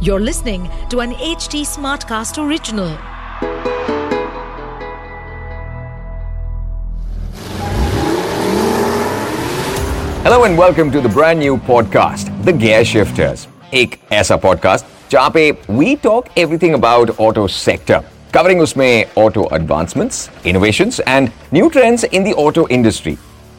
You're listening to an HT Smartcast original. Hello and welcome to the brand new podcast, The Gear Shifters. एक ऐसा podcast जहां पे we talk everything about auto sector, covering उसमें auto advancements, innovations and new trends in the auto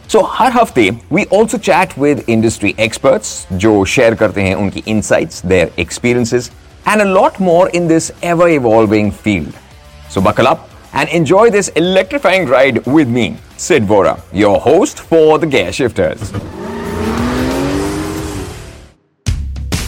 so, हर हफ्ते we also chat with industry experts जो share करते insights, their experiences, and a lot more in this ever-evolving field. So, buckle up and enjoy this electrifying ride with me, Sid Vohra, your host for the Gear Shifters.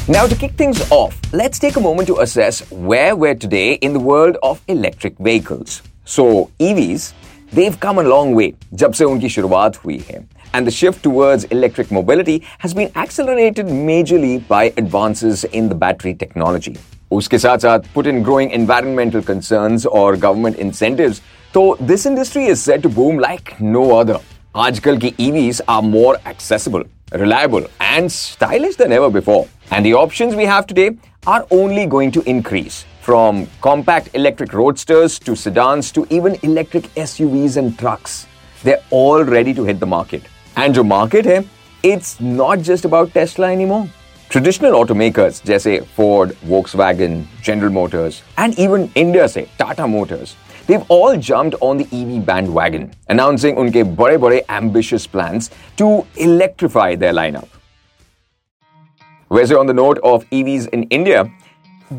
Now, to kick things off, let's take a moment to assess where we're today in the world of electric vehicles. So, EVs they've come a long way जब से उनकी शुरुआत हुई है. And the shift towards electric mobility has been accelerated majorly by advances in the battery technology. उसके साथ साथ put in growing environmental concerns or government incentives, so this industry is set to boom like no other. आजकल की EVs are more accessible, reliable, and stylish than ever before. And the options we have today are only going to increase. From compact electric roadsters to sedans to even electric SUVs and trucks. They're all ready to hit the market. And the market hai, it's not just about Tesla anymore. Traditional automakers जैसे Ford, Volkswagen, General Motors, and even India say Tata Motors, they've all jumped on the EV bandwagon, announcing unke bade bade ambitious plans to electrify their lineup. Whereas on the note of EVs in India,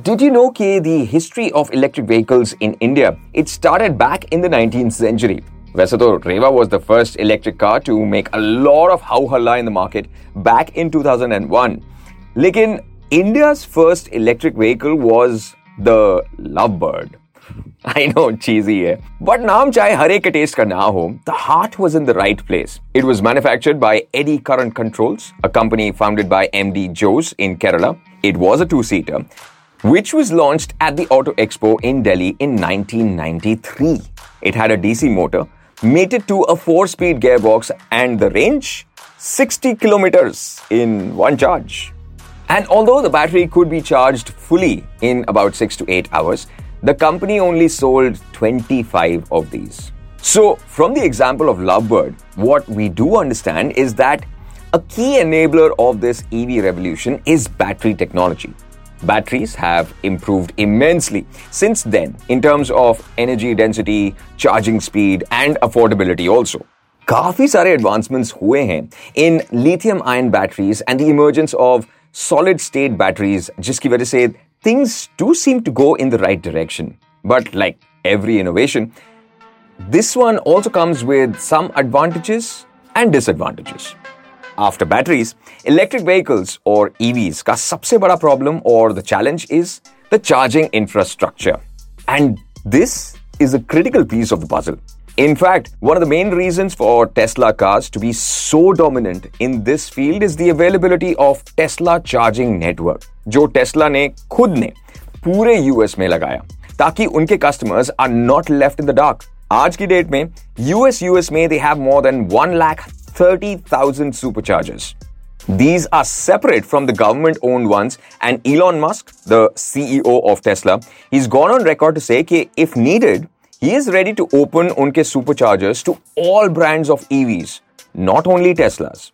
did you know that the history of electric vehicles in India, it started back in the 19th century. वैसे तो Reva was the first electric car to make a lot of hau in the market back in 2001. लेकिन India's first electric vehicle was the Lovebird. I know cheesy है but नाम चाहे हर एक test का ना हो the heart was in the right place. It was manufactured by Eddy Current Controls, a company founded by MD Jose in Kerala. It was a two-seater which was launched at the Auto Expo in Delhi in 1993. It had a DC motor mated to a four-speed gearbox and the range 60 kilometers in one charge. And although the battery could be charged fully in about 6 to 8 hours, the company only sold 25 of these. So, from the example of Lovebird, what we do understand is that a key enabler of this EV revolution is battery technology Batteries have improved immensely since then in terms of energy density, charging speed, and affordability also. काफी सारे advancements हुए हैं in lithium ion batteries and the emergence of solid state batteries जिसकी वजह से things do seem to go in the right direction. But like every innovation, this one also comes with some advantages and disadvantages. After batteries, electric vehicles or EVs का सबसे बड़ा problem or the challenge is the charging infrastructure. And this is a critical piece of the puzzle. In fact, one of the main reasons for Tesla cars to be so dominant in this field is the availability of Tesla charging network, जो Tesla ने खुद ने पूरे US में लगाया ताकि उनके customers are not left in the dark. आज की डेट में यूएस यूएस में they have more than 1 lakh 30,000 superchargers. These are separate from the government owned ones, and Elon Musk, the CEO of Tesla, he's gone on record to say that if needed, he is ready to open unke superchargers to all brands of EVs, not only Teslas.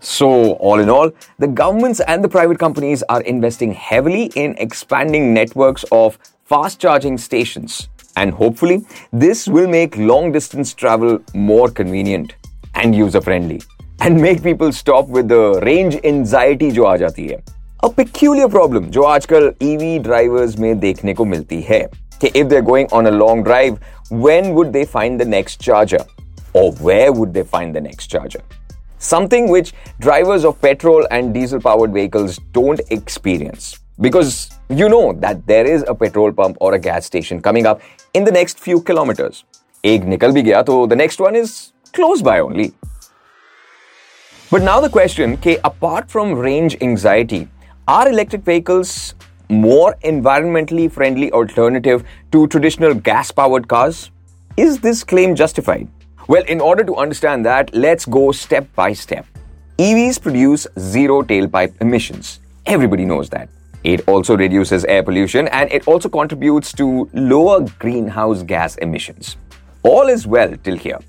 So, all in all, the governments and the private companies are investing heavily in expanding networks of fast charging stations. And hopefully, this will make long distance travel more convenient and user friendly and make people stop with the range anxiety जो आ जाती है a peculiar problem जो आजकल EV drivers में देखने को मिलती है कि if they're going on a long drive when would they find the next charger or where would they find the next charger something which drivers of petrol and diesel powered vehicles don't experience because you know that there is a petrol pump or a gas station coming up in the next few kilometers एक निकल भी गया तो the next one is close by only. But now the question, okay, apart from range anxiety, are electric vehicles more environmentally friendly alternative to traditional gas powered cars? Is this claim justified? Well, in order to understand that, let's go step by step. EVs produce zero tailpipe emissions. Everybody knows that. It also reduces air pollution and it also contributes to lower greenhouse gas emissions. All is well till here.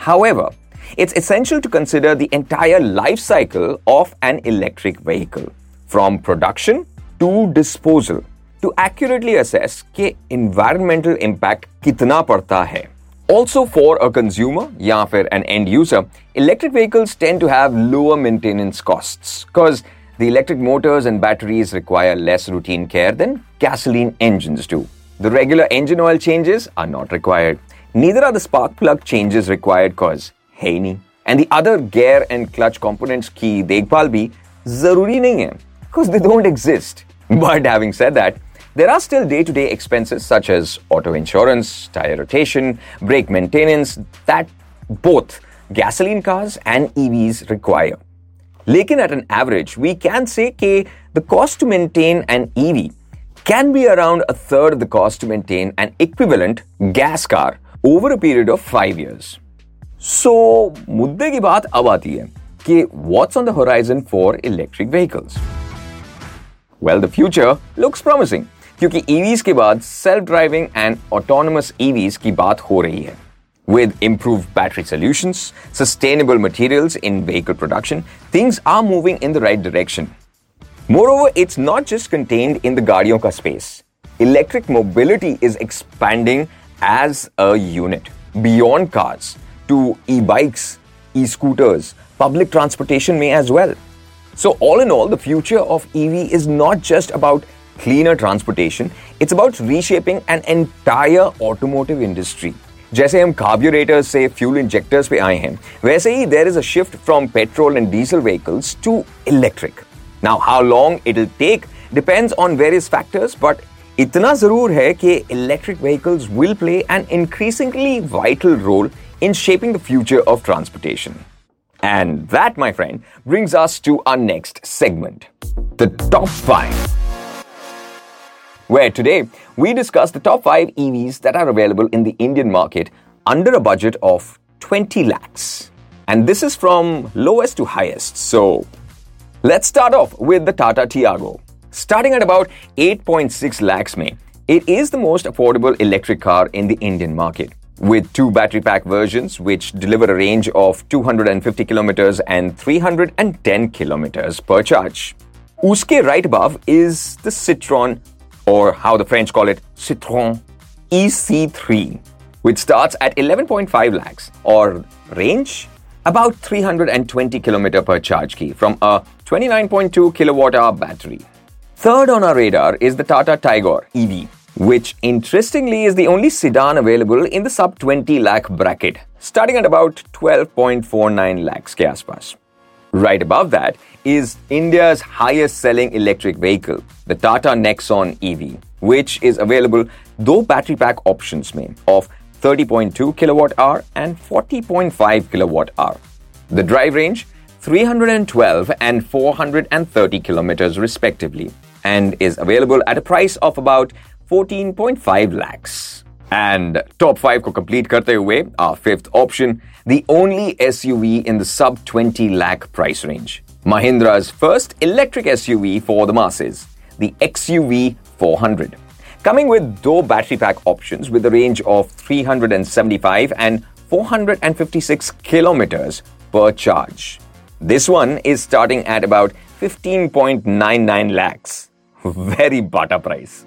However, it's essential to consider the entire life cycle of an electric vehicle, from production to disposal, to accurately assess के environmental impact कितना पड़ता है. Also, for a consumer, या फिर an end user, electric vehicles tend to have lower maintenance costs because the electric motors and batteries require less routine care than gasoline engines do. The regular engine oil changes are not required. Neither are the spark plug changes required cause है ही And the other gear and clutch components की देखभाल भी जरूरी नहीं है because they don't exist. But having said that, there are still day to day expenses such as auto insurance, tire rotation, brake maintenance that both gasoline cars and EVs require. Lekin at an average, we can say that the cost to maintain an EV can be around a third of the cost to maintain an equivalent gas car over a period of five years. So, मुद्दे की बात अब आती है कि what's on the horizon for electric vehicles? Well, the future looks promising क्योंकि EVs के बाद self driving and autonomous EVs की बात हो रही है with improved battery solutions, sustainable materials in vehicle production, things are moving in the right direction. Moreover, it's not just contained in the Guardian ka space. Electric mobility is expanding as a unit beyond cars to e-bikes, e-scooters, public transportation may as well. So all in all, the future of EV is not just about cleaner transportation, it's about reshaping an entire automotive industry. जैसे हम कार्ब्यूरेटर्स से fuel injectors पे आए हैं वैसे ही there is a shift from petrol and diesel vehicles to electric now how long it will take depends on various factors but इतना जरूर है कि electric vehicles will play N increasingly vital role in shaping the future of transportation. And that, my friend, brings us to our next segment the top five. Where today we discuss the top five EVs that are available in the Indian market under a budget of 20 lakhs. And this is from lowest to highest. So let's start off with the Tata Tiago. Starting at about 8.6 lakhs, May, it is the most affordable electric car in the Indian market. With two battery pack versions, which deliver a range of 250 kilometers and 310 kilometers per charge. Uske right above is the Citroën, or how the French call it, Citroën EC3, which starts at 11.5 lakhs, or range about 320 kilometer per charge key from a 29.2 kilowatt hour battery. Third on our radar is the Tata Tigor EV, which interestingly is the only sedan available in the sub 20 lakh bracket, starting at about 12.49 lakhs ke. Right above that is India's highest selling electric vehicle, the Tata Nexon EV, which is available though battery pack options may of 30.2 kilowatt hour and 40.5 kilowatt hour. The drive range 312 and 430 kilometers respectively and is available at a price of about 14.5 lakhs. And top 5 ko complete karte hue, our fifth option, the only SUV in the sub 20 lakh price range. Mahindra's first electric SUV for the masses, the XUV 400. Coming with dual battery pack options with a range of 375 and 456 kilometers per charge. This one is starting at about 15.99 lakhs. very butter price.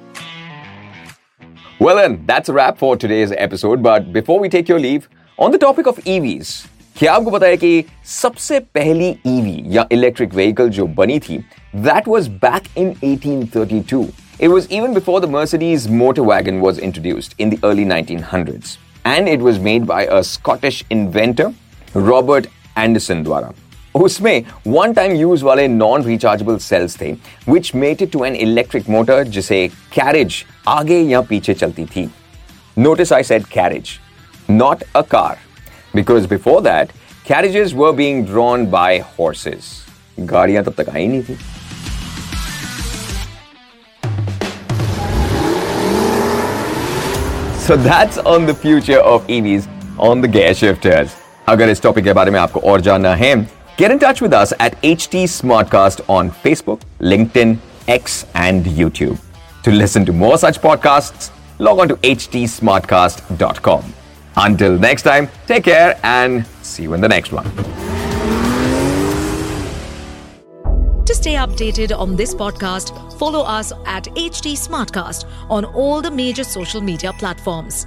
Well, then, that's a wrap for today's episode. But before we take your leave, on the topic of EVs, क्या आपको पता है कि सबसे पहली EV या electric vehicle जो बनी थी that was back in 1832 It was even before the Mercedes motor wagon was introduced in the early 1900s. And it was made by a Scottish inventor, Robert Anderson द्वारा उसमें one time use वाले non rechargeable cells थे which it to an electric motor जिसे carriage आगे या पीछे चलती थी। Notice I said carriage not a car because before that carriages were being drawn by horses गाड़ियाँ तब तक आई नहीं थी। सो that's on the future of EVs on the gear shifters. अगर इस टॉपिक के बारे में आपको और जानना है Get in touch with us at HT Smartcast on Facebook, LinkedIn, X, and YouTube. To listen to more such podcasts, log on to htsmartcast.com. Until next time, take care and see you in the next one. To stay updated on this podcast, follow us at HT Smartcast on all the major social media platforms.